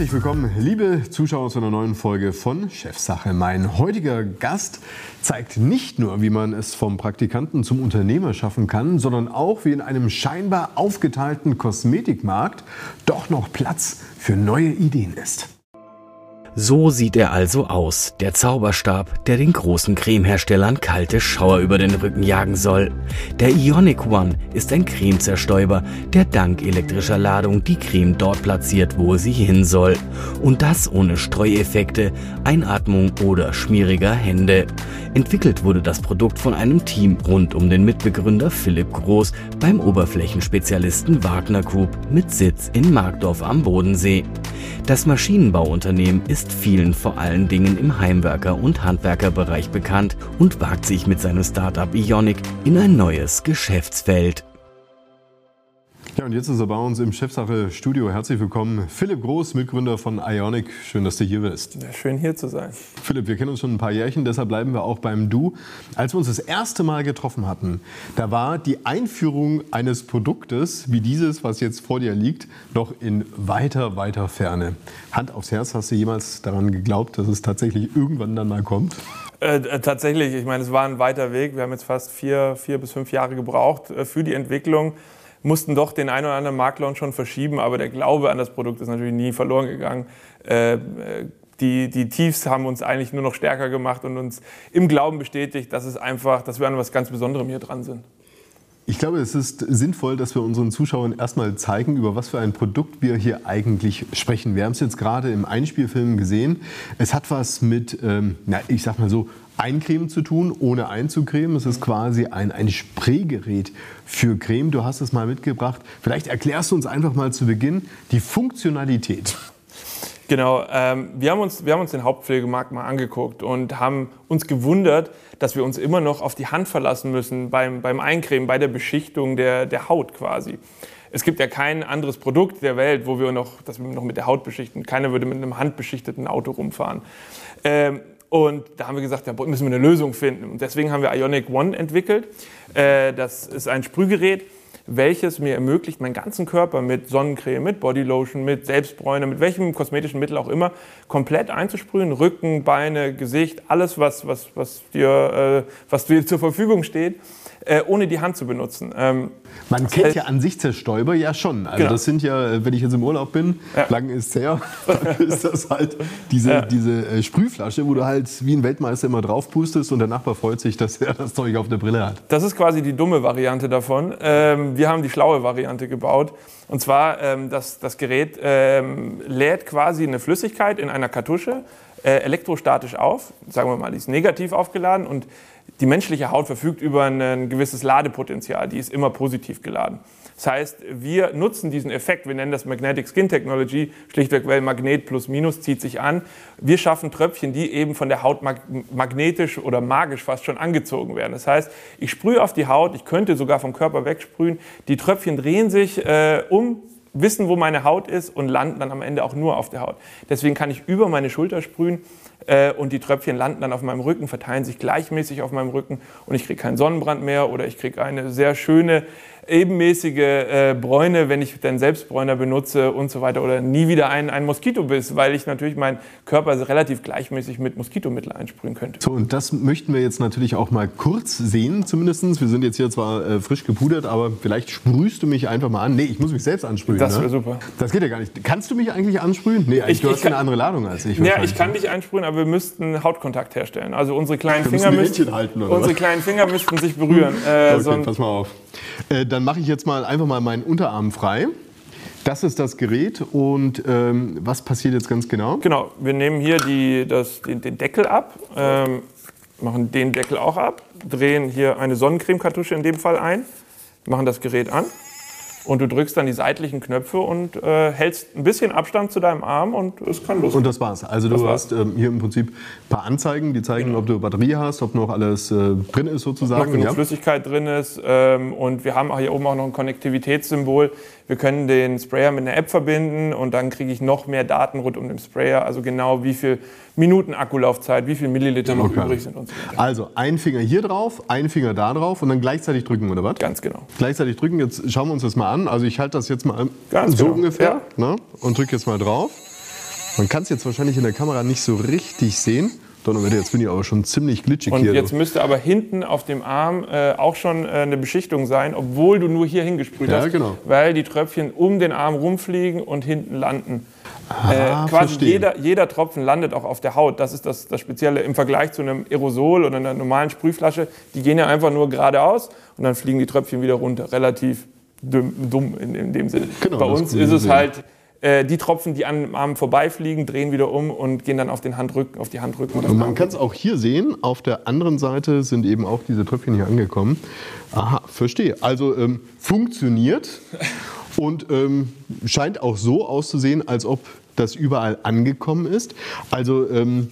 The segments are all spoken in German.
Herzlich willkommen, liebe Zuschauer, zu einer neuen Folge von Chefsache. Mein heutiger Gast zeigt nicht nur, wie man es vom Praktikanten zum Unternehmer schaffen kann, sondern auch, wie in einem scheinbar aufgeteilten Kosmetikmarkt doch noch Platz für neue Ideen ist. So sieht er also aus, der Zauberstab, der den großen Cremeherstellern kalte Schauer über den Rücken jagen soll. Der Ionic One ist ein Cremezerstäuber, der dank elektrischer Ladung die Creme dort platziert, wo sie hin soll. Und das ohne Streueffekte, Einatmung oder schmieriger Hände. Entwickelt wurde das Produkt von einem Team rund um den Mitbegründer Philipp Groß beim Oberflächenspezialisten Wagner Group mit Sitz in Markdorf am Bodensee. Das Maschinenbauunternehmen ist vielen vor allen Dingen im Heimwerker- und Handwerkerbereich bekannt und wagt sich mit seinem Startup Ionic in ein neues Geschäftsfeld. Ja, und jetzt ist er bei uns im Chefsache Studio. Herzlich willkommen, Philipp Groß, Mitgründer von Ionic. Schön, dass du hier bist. Ja, schön hier zu sein. Philipp, wir kennen uns schon ein paar Jährchen, deshalb bleiben wir auch beim Du. Als wir uns das erste Mal getroffen hatten, da war die Einführung eines Produktes wie dieses, was jetzt vor dir liegt, noch in weiter, weiter Ferne. Hand aufs Herz, hast du jemals daran geglaubt, dass es tatsächlich irgendwann dann mal kommt? Äh, äh tatsächlich, ich meine, es war ein weiter Weg. Wir haben jetzt fast vier, vier bis fünf Jahre gebraucht äh, für die Entwicklung mussten doch den einen oder anderen Marktlaunch schon verschieben, aber der Glaube an das Produkt ist natürlich nie verloren gegangen. Äh, die, die Tiefs haben uns eigentlich nur noch stärker gemacht und uns im Glauben bestätigt, dass es einfach, dass wir an was ganz Besonderem hier dran sind. Ich glaube, es ist sinnvoll, dass wir unseren Zuschauern erstmal zeigen, über was für ein Produkt wir hier eigentlich sprechen. Wir haben es jetzt gerade im Einspielfilm gesehen. Es hat was mit, ähm, na, ich sag mal so, Eincremen zu tun, ohne einzucremen. Es ist quasi ein, ein Spraygerät für Creme. Du hast es mal mitgebracht. Vielleicht erklärst du uns einfach mal zu Beginn die Funktionalität. Genau, ähm, wir, haben uns, wir haben uns den Hauptpflegemarkt mal angeguckt und haben uns gewundert, dass wir uns immer noch auf die Hand verlassen müssen beim, beim Eincremen, bei der Beschichtung der, der Haut quasi. Es gibt ja kein anderes Produkt der Welt, wo wir noch, das wir noch mit der Haut beschichten. Keiner würde mit einem handbeschichteten Auto rumfahren. Ähm, und da haben wir gesagt, da müssen wir eine Lösung finden. Und deswegen haben wir Ionic One entwickelt. Äh, das ist ein Sprühgerät, welches mir ermöglicht, meinen ganzen Körper mit Sonnencreme, mit Bodylotion, mit Selbstbräuner, mit welchem kosmetischen Mittel auch immer, komplett einzusprühen. Rücken, Beine, Gesicht, alles, was, was, was, dir, äh, was dir zur Verfügung steht äh, ohne die Hand zu benutzen. Ähm, Man kennt heißt, ja an sich Zerstäuber ja schon. Also genau. das sind ja, wenn ich jetzt im Urlaub bin, ja. lang ist her, dann ist das halt diese, ja. diese äh, Sprühflasche, wo du halt wie ein Weltmeister immer drauf pustest und der Nachbar freut sich, dass er das Zeug auf der Brille hat. Das ist quasi die dumme Variante davon. Ähm, wir haben die schlaue Variante gebaut. Und zwar, ähm, das, das Gerät ähm, lädt quasi eine Flüssigkeit in einer Kartusche äh, elektrostatisch auf. Sagen wir mal, die ist negativ aufgeladen und die menschliche Haut verfügt über ein gewisses Ladepotenzial, die ist immer positiv geladen. Das heißt, wir nutzen diesen Effekt, wir nennen das Magnetic Skin Technology, schlichtweg weil Magnet plus minus zieht sich an. Wir schaffen Tröpfchen, die eben von der Haut magnetisch oder magisch fast schon angezogen werden. Das heißt, ich sprühe auf die Haut, ich könnte sogar vom Körper wegsprühen, die Tröpfchen drehen sich äh, um, wissen, wo meine Haut ist und landen dann am Ende auch nur auf der Haut. Deswegen kann ich über meine Schulter sprühen äh, und die Tröpfchen landen dann auf meinem Rücken, verteilen sich gleichmäßig auf meinem Rücken und ich kriege keinen Sonnenbrand mehr oder ich kriege eine sehr schöne ebenmäßige äh, Bräune, wenn ich den Selbstbräuner benutze und so weiter oder nie wieder ein, ein Moskitobiss, weil ich natürlich meinen Körper relativ gleichmäßig mit Moskitomittel einsprühen könnte. So, und das möchten wir jetzt natürlich auch mal kurz sehen, zumindest. Wir sind jetzt hier zwar äh, frisch gepudert, aber vielleicht sprühst du mich einfach mal an. Nee, ich muss mich selbst ansprühen. Das wäre ne? super. Das geht ja gar nicht. Kannst du mich eigentlich ansprühen? Nee, eigentlich, ich, du hast kann, eine andere Ladung als ich. Ja, ich kann dich einsprühen, aber wir müssten Hautkontakt herstellen. Also unsere kleinen wir Finger müssten, halten, unsere kleinen Finger müssten sich berühren. Äh, okay, so pass mal auf. Äh, dann mache ich jetzt mal einfach mal meinen Unterarm frei. Das ist das Gerät und ähm, was passiert jetzt ganz genau? Genau, wir nehmen hier die, das, den, den Deckel ab, ähm, machen den Deckel auch ab, drehen hier eine Sonnencremekartusche in dem Fall ein, machen das Gerät an und du drückst dann die seitlichen Knöpfe und äh, hältst ein bisschen Abstand zu deinem Arm und es kann los. Und das war's. Also das du war's. hast ähm, hier im Prinzip ein paar Anzeigen, die zeigen, genau. ob du Batterie hast, ob noch alles äh, drin ist sozusagen. Ob noch genug ja. Flüssigkeit drin ist. Ähm, und wir haben hier oben auch noch ein Konnektivitätssymbol. Wir können den Sprayer mit einer App verbinden und dann kriege ich noch mehr Daten rund um den Sprayer. Also genau wie viel Minuten Akkulaufzeit, wie viel Milliliter noch okay. übrig sind und so weiter. Also ein Finger hier drauf, ein Finger da drauf und dann gleichzeitig drücken, oder was? Ganz genau. Gleichzeitig drücken. Jetzt schauen wir uns das mal an. Also ich halte das jetzt mal Ganz so genau. ungefähr ja. ne? und drücke jetzt mal drauf. Man kann es jetzt wahrscheinlich in der Kamera nicht so richtig sehen. Donnerwetter, jetzt bin ich aber schon ziemlich glitschig Und hier. jetzt müsste aber hinten auf dem Arm äh, auch schon äh, eine Beschichtung sein, obwohl du nur hier hingesprüht Ja, hast. genau. Weil die Tröpfchen um den Arm rumfliegen und hinten landen. Ah, äh, quasi jeder, jeder Tropfen landet auch auf der Haut. Das ist das, das Spezielle im Vergleich zu einem Aerosol oder einer normalen Sprühflasche. Die gehen ja einfach nur geradeaus und dann fliegen die Tröpfchen wieder runter. Relativ dumm, in, in dem Sinne. Genau, Bei uns ist es sehen. halt äh, die Tropfen, die an dem Arm vorbeifliegen, drehen wieder um und gehen dann auf den Handrücken, auf die Handrücken. Und man kann es auch hier sehen, auf der anderen Seite sind eben auch diese Tröpfchen hier angekommen. Aha, verstehe. Also ähm, funktioniert und ähm, scheint auch so auszusehen, als ob das überall angekommen ist. Also ähm,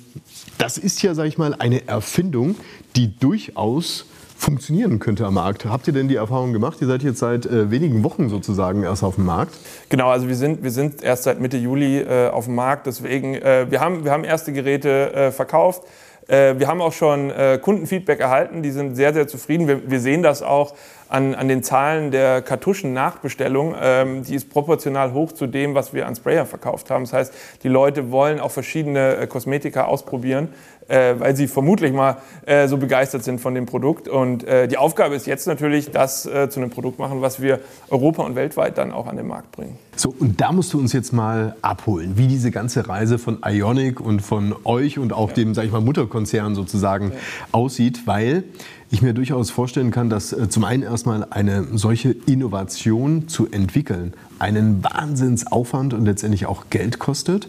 das ist ja, sag ich mal, eine Erfindung, die durchaus funktionieren könnte am Markt. Habt ihr denn die Erfahrung gemacht? Ihr seid jetzt seit äh, wenigen Wochen sozusagen erst auf dem Markt. Genau, also wir sind, wir sind erst seit Mitte Juli äh, auf dem Markt, deswegen, äh, wir, haben, wir haben erste Geräte äh, verkauft. Äh, wir haben auch schon äh, Kundenfeedback erhalten, die sind sehr, sehr zufrieden. Wir, wir sehen das auch an, an den Zahlen der Kartuschen-Nachbestellung. Ähm, die ist proportional hoch zu dem, was wir an Sprayer verkauft haben. Das heißt, die Leute wollen auch verschiedene äh, Kosmetika ausprobieren, äh, weil sie vermutlich mal äh, so begeistert sind von dem Produkt. Und äh, die Aufgabe ist jetzt natürlich, das äh, zu einem Produkt machen, was wir Europa und weltweit dann auch an den Markt bringen. So, und da musst du uns jetzt mal abholen, wie diese ganze Reise von Ionic und von euch und auch dem, sag ich mal, Mutterkonzern sozusagen aussieht, weil ich mir durchaus vorstellen kann, dass äh, zum einen erstmal eine solche Innovation zu entwickeln einen Wahnsinnsaufwand und letztendlich auch Geld kostet.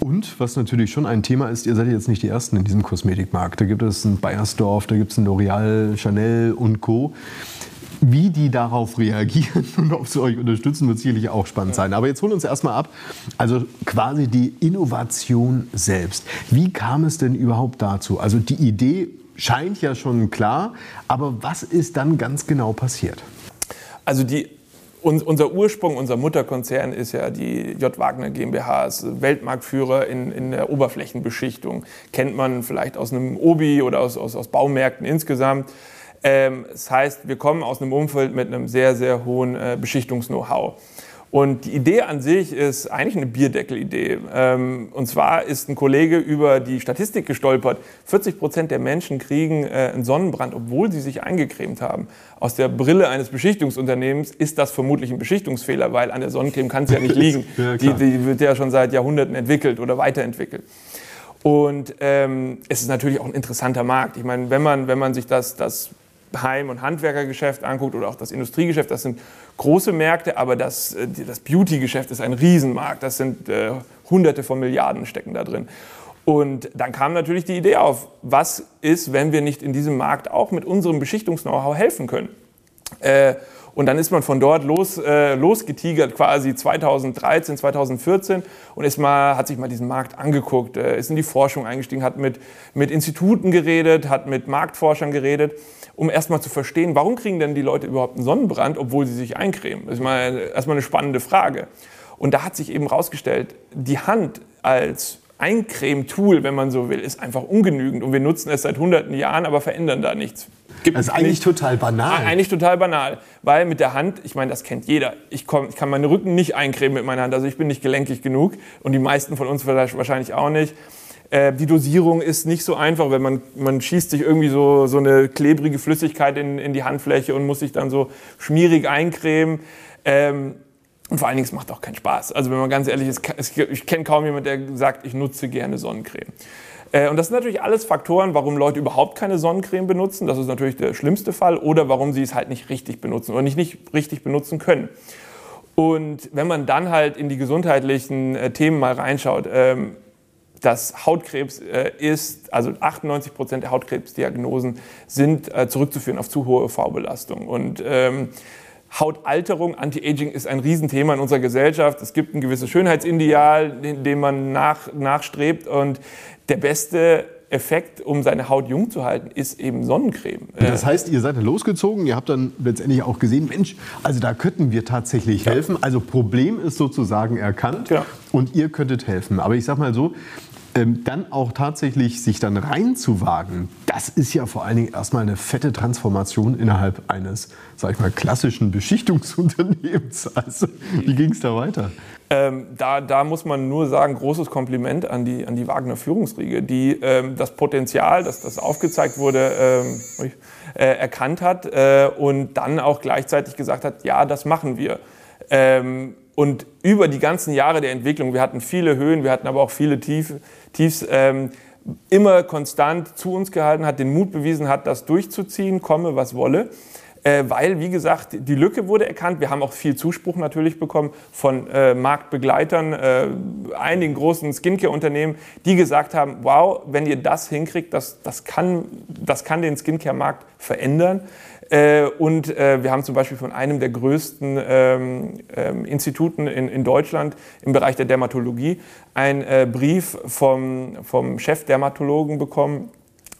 Und was natürlich schon ein Thema ist, ihr seid jetzt nicht die Ersten in diesem Kosmetikmarkt. Da gibt es ein Bayersdorf, da gibt es ein L'Oreal, Chanel und Co. Wie die darauf reagieren und ob sie euch unterstützen, wird sicherlich auch spannend sein. Aber jetzt holen wir uns erstmal ab. Also quasi die Innovation selbst. Wie kam es denn überhaupt dazu? Also die Idee scheint ja schon klar, aber was ist dann ganz genau passiert? Also die, un, unser Ursprung, unser Mutterkonzern ist ja die J. Wagner GmbH, ist Weltmarktführer in, in der Oberflächenbeschichtung. Kennt man vielleicht aus einem Obi oder aus, aus, aus Baumärkten insgesamt. Ähm, das heißt, wir kommen aus einem Umfeld mit einem sehr, sehr hohen äh, Beschichtungs-Know-how. Und die Idee an sich ist eigentlich eine Bierdeckel-Idee. Ähm, und zwar ist ein Kollege über die Statistik gestolpert. 40 Prozent der Menschen kriegen äh, einen Sonnenbrand, obwohl sie sich eingecremt haben. Aus der Brille eines Beschichtungsunternehmens ist das vermutlich ein Beschichtungsfehler, weil an der Sonnencreme kann es ja nicht liegen. Ja, die, die wird ja schon seit Jahrhunderten entwickelt oder weiterentwickelt. Und ähm, es ist natürlich auch ein interessanter Markt. Ich meine, wenn man, wenn man sich das, das Heim- und Handwerkergeschäft anguckt oder auch das Industriegeschäft, das sind große Märkte, aber das, äh, das Beauty-Geschäft ist ein Riesenmarkt. Das sind äh, Hunderte von Milliarden stecken da drin. Und dann kam natürlich die Idee auf, was ist, wenn wir nicht in diesem Markt auch mit unserem Beschichtungs-Know-how helfen können? Äh, und dann ist man von dort los, äh, losgetigert, quasi 2013, 2014 und ist mal, hat sich mal diesen Markt angeguckt, äh, ist in die Forschung eingestiegen, hat mit, mit Instituten geredet, hat mit Marktforschern geredet, um erstmal zu verstehen, warum kriegen denn die Leute überhaupt einen Sonnenbrand, obwohl sie sich eincremen? Das ist mal erstmal eine spannende Frage. Und da hat sich eben herausgestellt, die Hand als Eincreme-Tool, wenn man so will, ist einfach ungenügend. Und wir nutzen es seit hunderten Jahren, aber verändern da nichts. Gibt Das ist eigentlich nicht. total banal. Eigentlich total banal, weil mit der Hand, ich meine, das kennt jeder. Ich, komm, ich kann meine Rücken nicht eincremen mit meiner Hand, also ich bin nicht gelenkig genug und die meisten von uns vielleicht wahrscheinlich auch nicht. Äh, die Dosierung ist nicht so einfach, wenn man, man schießt sich irgendwie so, so eine klebrige Flüssigkeit in, in die Handfläche und muss sich dann so schmierig eincremen. Ähm, und vor allen Dingen, es macht auch keinen Spaß. Also wenn man ganz ehrlich ist, ich kenne kaum jemanden, der sagt, ich nutze gerne Sonnencreme. Äh, Und das sind natürlich alles Faktoren, warum Leute überhaupt keine Sonnencreme benutzen. Das ist natürlich der schlimmste Fall. Oder warum sie es halt nicht richtig benutzen oder nicht, nicht richtig benutzen können. Und wenn man dann halt in die gesundheitlichen äh, Themen mal reinschaut, ähm, dass Hautkrebs äh, ist, also 98 Prozent der Hautkrebsdiagnosen sind zurückzuführen auf zu hohe UV-Belastung. Und ähm, Hautalterung, Anti-Aging ist ein Riesenthema in unserer Gesellschaft. Es gibt ein gewisses Schönheitsideal, dem man nach, nachstrebt. Und der beste Effekt, um seine Haut jung zu halten, ist eben Sonnencreme. Äh, Das heißt, ihr seid losgezogen, ihr habt dann letztendlich auch gesehen, Mensch, also da könnten wir tatsächlich helfen. Also Problem ist sozusagen erkannt Genau. und ihr könntet helfen. Aber ich sag mal so, ähm, dann auch tatsächlich sich dann reinzuwagen, das ist ja vor allen Dingen erstmal eine fette Transformation innerhalb eines, sag ich mal, klassischen Beschichtungsunternehmens. Also, wie ging es da weiter? Ähm, da, da, muss man nur sagen, großes Kompliment an die, an die Wagner Führungsriege, die ähm, das Potenzial, das, das aufgezeigt wurde, ähm, äh, erkannt hat äh, und dann auch gleichzeitig gesagt hat, ja, das machen wir. Ähm, und über die ganzen Jahre der Entwicklung, wir hatten viele Höhen, wir hatten aber auch viele Tief, Tiefs, ähm, immer konstant zu uns gehalten, hat den Mut bewiesen, hat das durchzuziehen, komme was wolle äh, weil, wie gesagt, die Lücke wurde erkannt. Wir haben auch viel Zuspruch natürlich bekommen von äh, Marktbegleitern, äh, einigen großen Skincare-Unternehmen, die gesagt haben, wow, wenn ihr das hinkriegt, das, das, kann, das kann den Skincare-Markt verändern. Äh, und äh, wir haben zum Beispiel von einem der größten ähm, ähm, Instituten in, in, Deutschland im Bereich der Dermatologie einen äh, Brief vom, vom Chefdermatologen bekommen,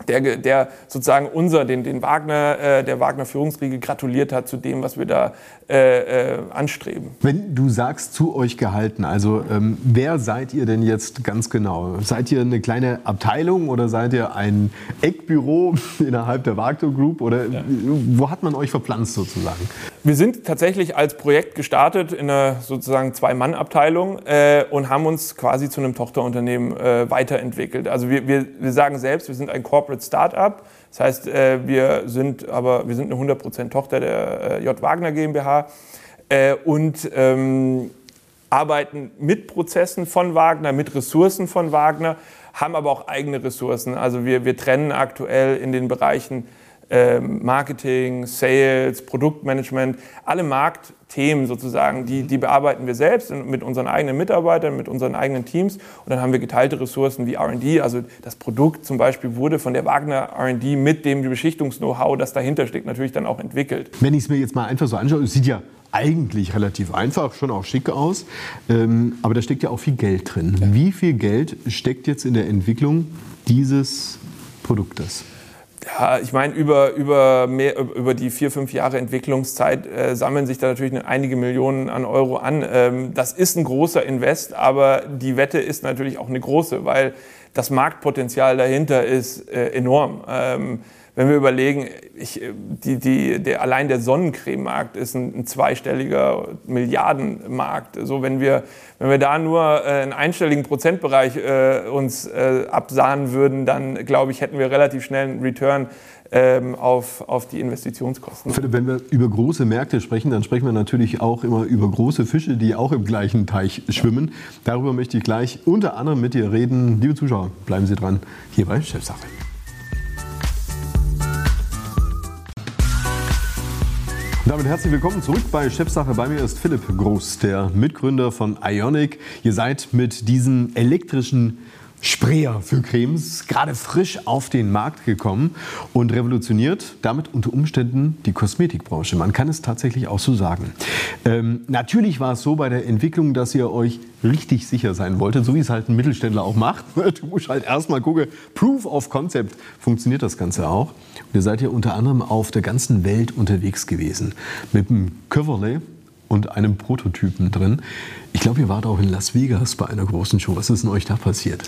der, der sozusagen unser, den, den Wagner, äh, der Wagner Führungsriege gratuliert hat zu dem, was wir da äh, äh, anstreben. Wenn du sagst, zu euch gehalten, also ähm, wer seid ihr denn jetzt ganz genau? Seid ihr eine kleine Abteilung oder seid ihr ein Eckbüro innerhalb der Wagner Group oder ja. wo hat man euch verpflanzt sozusagen? Wir sind tatsächlich als Projekt gestartet in einer sozusagen Zwei-Mann-Abteilung äh, und haben uns quasi zu einem Tochterunternehmen äh, weiterentwickelt. Also wir, wir, wir sagen selbst, wir sind ein Corporate Startup. Das heißt, äh, wir sind aber wir sind eine 100% Tochter der äh, J. Wagner GmbH äh, und ähm, arbeiten mit Prozessen von Wagner, mit Ressourcen von Wagner, haben aber auch eigene Ressourcen. Also wir, wir trennen aktuell in den Bereichen Marketing, Sales, Produktmanagement, alle Marktthemen sozusagen, die, die bearbeiten wir selbst mit unseren eigenen Mitarbeitern, mit unseren eigenen Teams. Und dann haben wir geteilte Ressourcen wie RD. Also das Produkt zum Beispiel wurde von der Wagner RD mit dem Beschichtungs-Know-how, das dahinter steckt, natürlich dann auch entwickelt. Wenn ich es mir jetzt mal einfach so anschaue, es sieht ja eigentlich relativ einfach, schon auch schick aus. Ähm, aber da steckt ja auch viel Geld drin. Wie viel Geld steckt jetzt in der Entwicklung dieses Produktes? Ja, ich meine, über, über, mehr, über die vier, fünf Jahre Entwicklungszeit äh, sammeln sich da natürlich einige Millionen an Euro an. Ähm, das ist ein großer Invest, aber die Wette ist natürlich auch eine große, weil das Marktpotenzial dahinter ist äh, enorm. Ähm, wenn wir überlegen, ich, die, die, der, allein der Sonnencreme-Markt ist ein, ein, zweistelliger Milliardenmarkt. So, wenn, wir, wenn wir da nur äh, einen einstelligen Prozentbereich äh, uns äh, absahen würden, dann glaube ich, hätten wir relativ schnell einen Return ähm, auf, auf die Investitionskosten. Philipp, wenn wir über große Märkte sprechen, dann sprechen wir natürlich auch immer über große Fische, die auch im gleichen Teich schwimmen. Darüber möchte ich gleich unter anderem mit dir reden. Liebe Zuschauer, bleiben Sie dran, hier bei Chefsache. Damit herzlich willkommen zurück bei Chefsache. Bei mir ist Philipp Groß, der Mitgründer von Ionic. Ihr seid mit diesen elektrischen Sprayer für Cremes, gerade frisch auf den Markt gekommen und revolutioniert damit unter Umständen die Kosmetikbranche. Man kann es tatsächlich auch so sagen. Ähm, natürlich war es so bei der Entwicklung, dass ihr euch richtig sicher sein wolltet, so wie es halt ein Mittelständler auch macht. Du musst halt erstmal gucken, Proof of Concept, funktioniert das Ganze auch. Und ihr seid ja unter anderem auf der ganzen Welt unterwegs gewesen mit einem Coverlay und einem Prototypen drin. Ich glaube, ihr wart auch in Las Vegas bei einer großen Show. Was ist denn euch da passiert?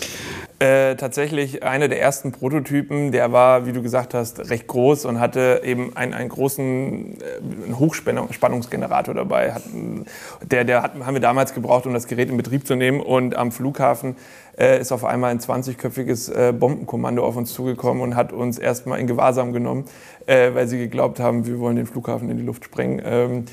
Äh, tatsächlich einer der ersten Prototypen, der war, wie du gesagt hast, recht groß und hatte eben einen, einen großen äh, Hochspannungsgenerator dabei. Hatten, der der hat, haben wir damals gebraucht, um das Gerät in Betrieb zu nehmen. Und am Flughafen äh, ist auf einmal ein 20-köpfiges äh, Bombenkommando auf uns zugekommen und hat uns erstmal in Gewahrsam genommen, äh, weil sie geglaubt haben, wir wollen den Flughafen in die Luft sprengen. Ähm,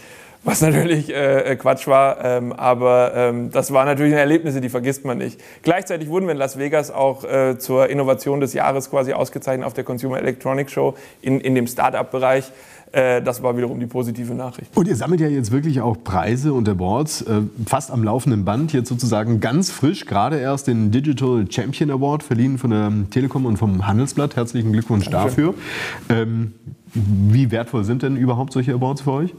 was natürlich äh, äh, Quatsch war, ähm, aber ähm, das waren natürlich Erlebnisse, die vergisst man nicht. Gleichzeitig wurden wir in Las Vegas auch äh, zur Innovation des Jahres quasi ausgezeichnet auf der Consumer Electronics Show in, in dem Start-up-Bereich. Äh, das war wiederum die positive Nachricht. Und ihr sammelt ja jetzt wirklich auch Preise und Awards, äh, fast am laufenden Band, jetzt sozusagen ganz frisch, gerade erst den Digital Champion Award, verliehen von der Telekom und vom Handelsblatt. Herzlichen Glückwunsch Dankeschön. dafür. Ähm, wie wertvoll sind denn überhaupt solche Awards für euch?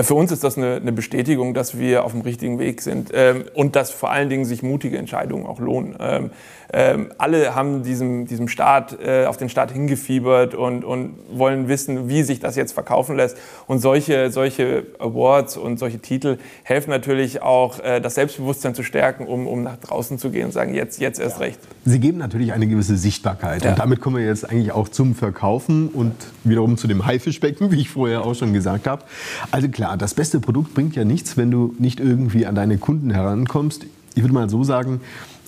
Für uns ist das eine, eine Bestätigung, dass wir auf dem richtigen Weg sind ähm, und dass vor allen Dingen sich mutige Entscheidungen auch lohnen. Ähm, ähm, alle haben diesem, diesem Start, äh, auf den Start hingefiebert und, und wollen wissen, wie sich das jetzt verkaufen lässt. Und solche, solche Awards und solche Titel helfen natürlich auch, äh, das Selbstbewusstsein zu stärken, um, um nach draußen zu gehen und sagen, jetzt, jetzt erst recht. Sie geben natürlich eine gewisse Sichtbarkeit. Ja. Und damit kommen wir jetzt eigentlich auch zum Verkaufen und wiederum zu dem Haifischbecken, wie ich vorher auch schon gesagt habe. Also klar, das beste Produkt bringt ja nichts, wenn du nicht irgendwie an deine Kunden herankommst. Ich würde mal so sagen,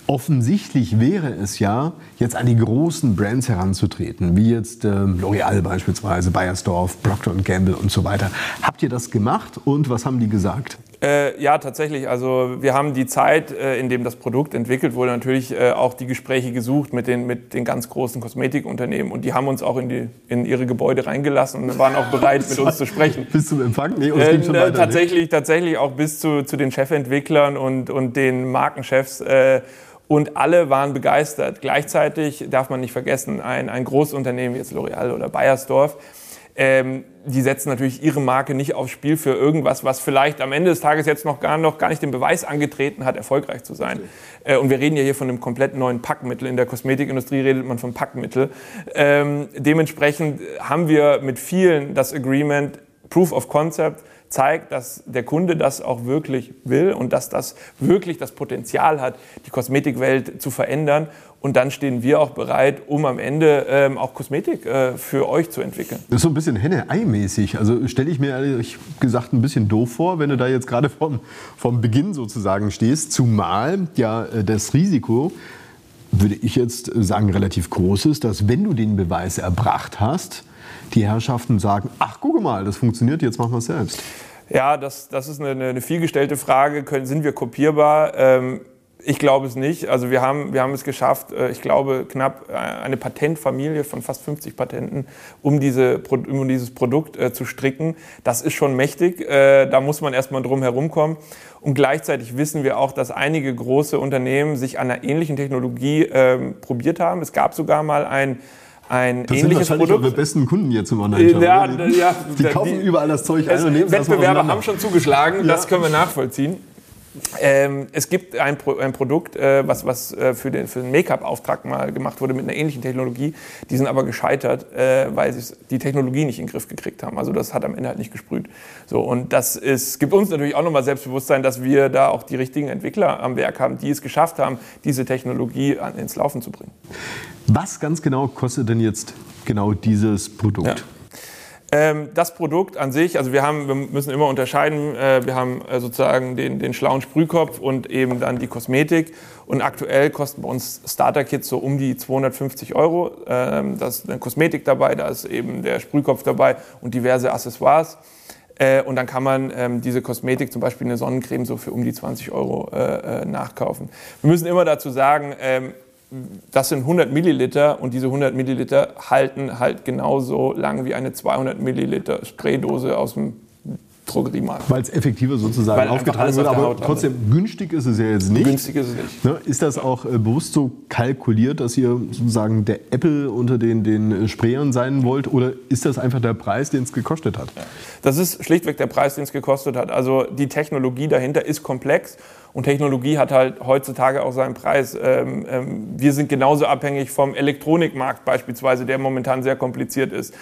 Offensichtlich wäre es ja, jetzt an die großen Brands heranzutreten, wie jetzt äh, L'Oreal beispielsweise, Bayersdorf, Procter Gamble und so weiter. Habt ihr das gemacht und was haben die gesagt? Äh, ja, tatsächlich. Also wir haben die Zeit, äh, in dem das Produkt entwickelt wurde, natürlich äh, auch die Gespräche gesucht mit den, mit den ganz großen Kosmetikunternehmen. Und die haben uns auch in, die, in ihre Gebäude reingelassen und waren auch bereit, mit uns zu sprechen. Bis zum Empfang? Nee, uns ging schon weiter, tatsächlich, nicht? tatsächlich auch bis zu, zu den Chefentwicklern und, und den Markenchefs. Äh, und alle waren begeistert. Gleichzeitig darf man nicht vergessen, ein, ein Großunternehmen wie jetzt L'Oreal oder Bayersdorf, ähm, die setzen natürlich ihre Marke nicht aufs Spiel für irgendwas, was vielleicht am Ende des Tages jetzt noch gar, noch gar nicht den Beweis angetreten hat, erfolgreich zu sein. Äh, und wir reden ja hier von einem komplett neuen Packmittel. In der Kosmetikindustrie redet man von Packmittel. Ähm, dementsprechend haben wir mit vielen das Agreement Proof of Concept zeigt, dass der Kunde das auch wirklich will und dass das wirklich das Potenzial hat, die Kosmetikwelt zu verändern. Und dann stehen wir auch bereit, um am Ende ähm, auch Kosmetik äh, für euch zu entwickeln. Das ist so ein bisschen Henne-Ei-mäßig. Also stelle ich mir ehrlich gesagt ein bisschen doof vor, wenn du da jetzt gerade vom, vom Beginn sozusagen stehst. Zumal ja äh, das Risiko, würde ich jetzt sagen, relativ groß ist, dass wenn du den Beweis erbracht hast, die Herrschaften sagen, ach, gucke mal, das funktioniert, jetzt machen wir es selbst? Ja, das, das ist eine, eine vielgestellte Frage. Können, sind wir kopierbar? Ähm, ich glaube es nicht. Also wir haben, wir haben es geschafft, äh, ich glaube knapp äh, eine Patentfamilie von fast 50 Patenten, um, diese, um dieses Produkt äh, zu stricken. Das ist schon mächtig. Da muss man erstmal drum herumkommen. Und gleichzeitig wissen wir auch, dass einige große Unternehmen sich an einer ähnlichen Technologie ähm, probiert haben. Es gab sogar mal ein ein das ähnliches sind Produkt. eure besten Kunden jetzt im Online-Shop. Ja, die, ja, die kaufen die, überall das Zeug ein und nehmen Wettbewerber haben schon zugeschlagen, ja. das können wir nachvollziehen. Ähm, es gibt ein, Pro, ein Produkt, äh, was, was äh, für den, für den Make-up-Auftrag mal gemacht wurde mit einer ähnlichen Technologie. Die sind aber gescheitert, äh, weil sie die Technologie nicht in den Griff gekriegt haben. Also das hat am Ende halt nicht gesprüht. So, und das ist, gibt uns natürlich auch nochmal Selbstbewusstsein, dass wir da auch die richtigen Entwickler am Werk haben, die es geschafft haben, diese Technologie an, ins Laufen zu bringen. Was ganz genau kostet denn jetzt genau dieses Produkt? Ja. Ähm, das Produkt an sich, also wir, haben, wir müssen immer unterscheiden, äh, wir haben äh, sozusagen den, den schlauen Sprühkopf und eben dann die Kosmetik. Und aktuell kosten bei uns Starter-Kits so um die 250 Euro. Ähm, da ist eine Kosmetik dabei, da ist eben der Sprühkopf dabei und diverse Accessoires. Äh, und dann kann man ähm, diese Kosmetik, zum Beispiel eine Sonnencreme, so für um die 20 Euro äh, äh, nachkaufen. Wir müssen immer dazu sagen, ähm, das sind 100 Milliliter und diese 100 Milliliter halten halt genauso lang wie eine 200 Milliliter Spraydose aus dem Drogeriemarkt. Weil es effektiver sozusagen Weil aufgetragen wird, aber trotzdem ist. günstig ist es ja jetzt nicht. Günstig ist es nicht. Ne? Ist das auch äh, bewusst so kalkuliert, dass ihr sozusagen der Apple unter den, den äh, Sprayern sein wollt oder ist das einfach der Preis, den es gekostet hat? Ja. Das ist schlichtweg der Preis, den es gekostet hat. Also die Technologie dahinter ist komplex und Technologie hat halt heutzutage auch seinen Preis. Ähm, ähm, wir sind genauso abhängig vom Elektronikmarkt beispielsweise, der momentan sehr kompliziert ist.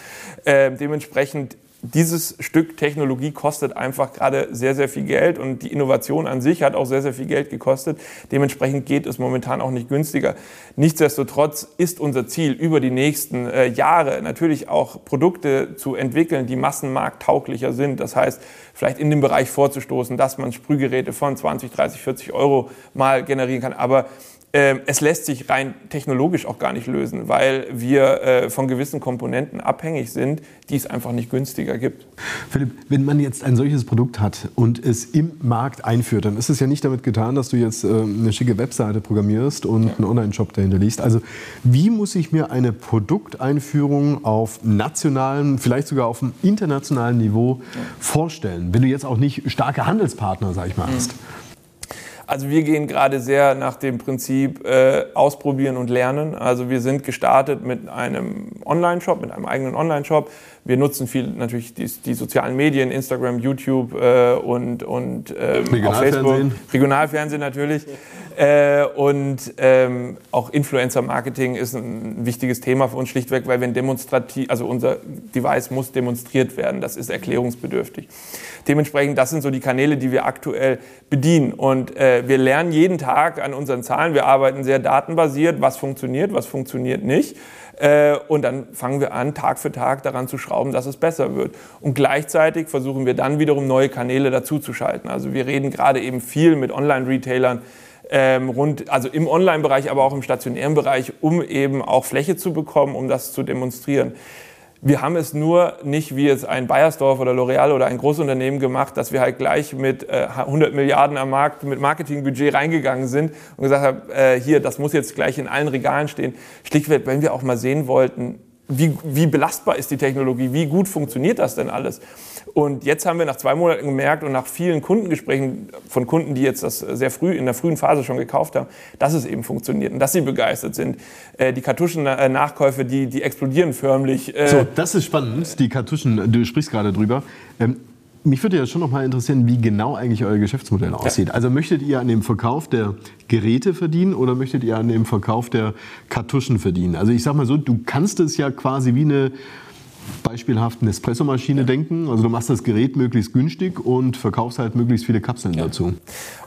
Ähm, dementsprechend dieses Stück Technologie kostet einfach gerade sehr, sehr viel Geld und die Innovation an sich hat auch sehr, sehr viel Geld gekostet. Dementsprechend geht es momentan auch nicht günstiger. Nichtsdestotrotz ist unser Ziel, über die nächsten äh, Jahre natürlich auch Produkte zu entwickeln, die massenmarkttauglicher sind. Das heißt, vielleicht in den Bereich vorzustoßen, dass man Sprühgeräte von 20, 30, 40 Euro mal generieren kann. Aber es lässt sich rein technologisch auch gar nicht lösen, weil wir äh, von gewissen Komponenten abhängig sind, die es einfach nicht günstiger gibt. Philipp, wenn man jetzt ein solches Produkt hat und es im Markt einführt, dann ist es ja nicht damit getan, dass du jetzt äh, eine schicke Webseite programmierst und ja. einen Online-Shop dahinter liest. Also wie muss ich mir eine Produkteinführung auf nationalem, vielleicht sogar auf einem internationalen Niveau ja. vorstellen, wenn du jetzt auch nicht starke Handelspartner, sag ich mal, hast? Mhm. Also wir gehen gerade sehr nach dem Prinzip äh, ausprobieren und lernen. Also wir sind gestartet mit einem Online-Shop, mit einem eigenen Online-Shop. Wir nutzen viel natürlich die, die sozialen Medien, Instagram, YouTube äh, und, und ähm, auf Facebook. Regionalfernsehen natürlich. Äh, und ähm, auch Influencer-Marketing ist ein wichtiges Thema für uns schlichtweg, weil wir demonstrativ, also unser Device muss demonstriert werden. Das ist erklärungsbedürftig. Dementsprechend, das sind so die Kanäle, die wir aktuell bedienen. Und äh, wir lernen jeden Tag an unseren Zahlen. Wir arbeiten sehr datenbasiert, was funktioniert, was funktioniert nicht. Äh, und dann fangen wir an, Tag für Tag daran zu schrauben, dass es besser wird. Und gleichzeitig versuchen wir dann wiederum neue Kanäle dazuzuschalten. Also wir reden gerade eben viel mit Online-Retailern, ähm, rund, also im Online-Bereich, aber auch im stationären Bereich, um eben auch Fläche zu bekommen, um das zu demonstrieren. Wir haben es nur nicht wie jetzt ein Bayersdorf oder L'Oreal oder ein Großunternehmen gemacht, dass wir halt gleich mit äh, 100 Milliarden am Markt mit Marketingbudget reingegangen sind und gesagt haben, äh, hier, das muss jetzt gleich in allen Regalen stehen. Schlichtweg, wenn wir auch mal sehen wollten, wie, wie belastbar ist die Technologie, wie gut funktioniert das denn alles. Und jetzt haben wir nach zwei Monaten gemerkt und nach vielen Kundengesprächen von Kunden, die jetzt das sehr früh in der frühen Phase schon gekauft haben, dass es eben funktioniert und dass sie begeistert sind. Äh, die Kartuschen-Nachkäufe, die, die explodieren förmlich. Äh so, das ist spannend, die Kartuschen, du sprichst gerade drüber. Ähm, mich würde ja schon noch mal interessieren, wie genau eigentlich euer Geschäftsmodell aussieht. Also möchtet ihr an dem Verkauf der Geräte verdienen oder möchtet ihr an dem Verkauf der Kartuschen verdienen? Also ich sag mal so, du kannst es ja quasi wie eine beispielhaft eine Espressomaschine denken. Also du machst das Gerät möglichst günstig und verkaufst halt möglichst viele Kapseln ja. dazu.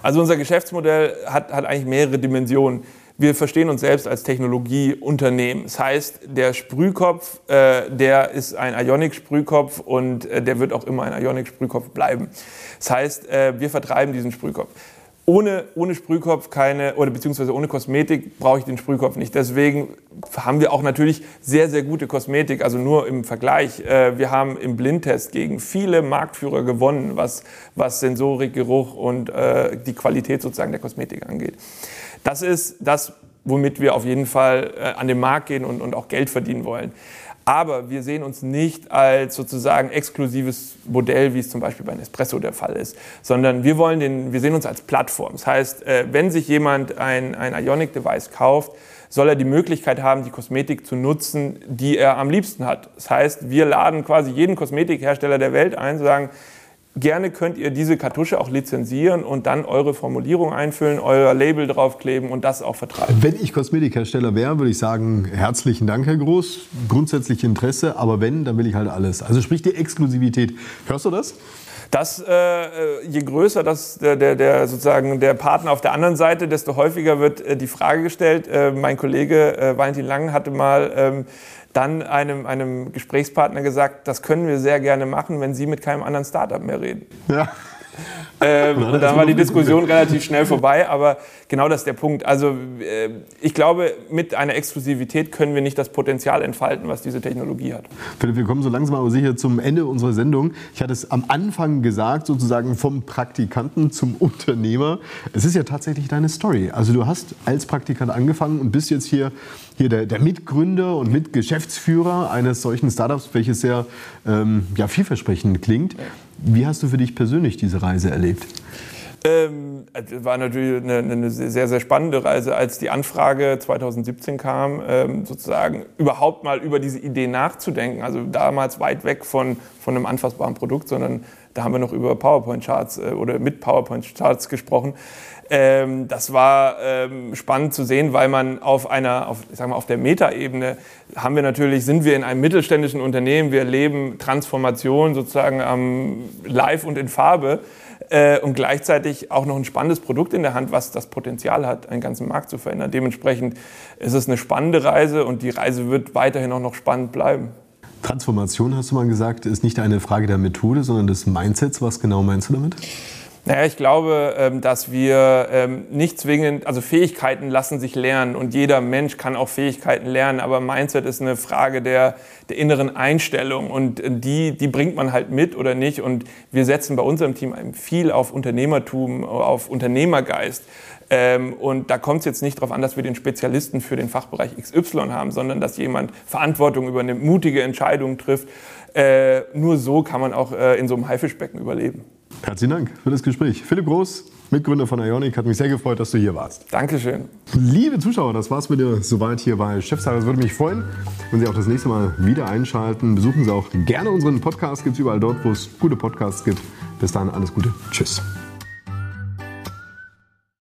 Also unser Geschäftsmodell hat, hat eigentlich mehrere Dimensionen. Wir verstehen uns selbst als Technologieunternehmen. Das heißt, der Sprühkopf, äh, der ist ein Ionic-Sprühkopf und äh, der wird auch immer ein Ionic-Sprühkopf bleiben. Das heißt, äh, wir vertreiben diesen Sprühkopf. Ohne, ohne Sprühkopf keine, oder beziehungsweise ohne Kosmetik brauche ich den Sprühkopf nicht. Deswegen haben wir auch natürlich sehr, sehr gute Kosmetik, also nur im Vergleich. Äh, wir haben im Blindtest gegen viele Marktführer gewonnen, was, was Sensorik, Geruch und äh, die Qualität sozusagen der Kosmetik angeht. Das ist das, womit wir auf jeden Fall äh, an den Markt gehen und, und auch Geld verdienen wollen. Aber wir sehen uns nicht als sozusagen exklusives Modell, wie es zum Beispiel bei Nespresso der Fall ist, sondern wir, wollen den, wir sehen uns als Plattform. Das heißt, äh, wenn sich jemand ein, ein Ionic-Device kauft, soll er die Möglichkeit haben, die Kosmetik zu nutzen, die er am liebsten hat. Das heißt, wir laden quasi jeden Kosmetikhersteller der Welt ein, sagen, Gerne könnt ihr diese Kartusche auch lizenzieren und dann eure Formulierung einfüllen, euer Label draufkleben und das auch vertreiben. Wenn ich Kosmetikhersteller wäre, würde ich sagen, herzlichen Dank, Herr Groß. Grundsätzlich Interesse, aber wenn, dann will ich halt alles. Also sprich die Exklusivität. Hörst du das? Das, äh, je größer das, der, der, der, sozusagen der Partner auf der anderen Seite, desto häufiger wird äh, die Frage gestellt. Äh, mein Kollege äh, Valentin Lang hatte mal ähm, dann einem, einem Gesprächspartner gesagt, das können wir sehr gerne machen, wenn Sie mit keinem anderen Startup mehr reden. Ja. Ähm, und dann war die Diskussion relativ schnell vorbei, aber genau das ist der Punkt. Also äh, ich glaube, mit einer Exklusivität können wir nicht das Potenzial entfalten, was diese Technologie hat. Philipp, wir kommen so langsam aber sicher zum Ende unserer Sendung. Ich hatte es am Anfang gesagt, sozusagen vom Praktikanten zum Unternehmer. Es ist ja tatsächlich deine Story. Also du hast als Praktikant angefangen und bist jetzt hier hier der, der Mitgründer und Mitgeschäftsführer eines solchen Startups, welches sehr ähm, ja, vielversprechend klingt. Wie hast du für dich persönlich diese Reise erlebt? Ähm, war natürlich eine, eine, sehr, sehr spannende Reise, als die Anfrage 2017 kam, ähm, sozusagen überhaupt mal über diese Idee nachzudenken. Also damals weit weg von, von einem anfassbaren Produkt, sondern da haben wir noch über PowerPoint-Charts äh, oder mit PowerPoint-Charts gesprochen. Ähm, das war ähm, spannend zu sehen, weil man auf einer, auf, sagen wir, auf der Metaebene haben wir natürlich, sind wir in einem mittelständischen Unternehmen, wir erleben Transformation sozusagen am Live und in Farbe äh, und gleichzeitig auch noch ein spannendes Produkt in der Hand, was das Potenzial hat, einen ganzen Markt zu verändern. Dementsprechend ist es eine spannende Reise und die Reise wird weiterhin auch noch spannend bleiben. Transformation, hast du mal gesagt, ist nicht eine Frage der Methode, sondern des Mindsets. Was genau meinst du damit? Naja, ich glaube, ähm, dass wir ähm, nicht zwingend, also Fähigkeiten lassen sich lernen und jeder Mensch kann auch Fähigkeiten lernen, aber Mindset ist eine Frage der, der inneren Einstellung und äh, die, die bringt man halt mit oder nicht und wir setzen bei unserem Team viel auf Unternehmertum, auf Unternehmergeist. Ähm, und da kommt es jetzt nicht darauf an, dass wir den Spezialisten für den Fachbereich XY haben, sondern dass jemand Verantwortung über eine mutige Entscheidung trifft. Äh, nur so kann man auch äh, in so einem Haifischbecken überleben. Herzlichen Dank für das Gespräch. Philipp Groß, Mitgründer von Ionic, hat mich sehr gefreut, dass du hier warst. Dankeschön. Liebe Zuschauer, das war's mit dir soweit hier bei Chefsache. Es würde mich freuen, wenn Sie auch das nächste Mal wieder einschalten. Besuchen Sie auch gerne unseren Podcast. Gibt es überall dort, wo es gute Podcasts gibt. Bis dann, alles Gute. Tschüss.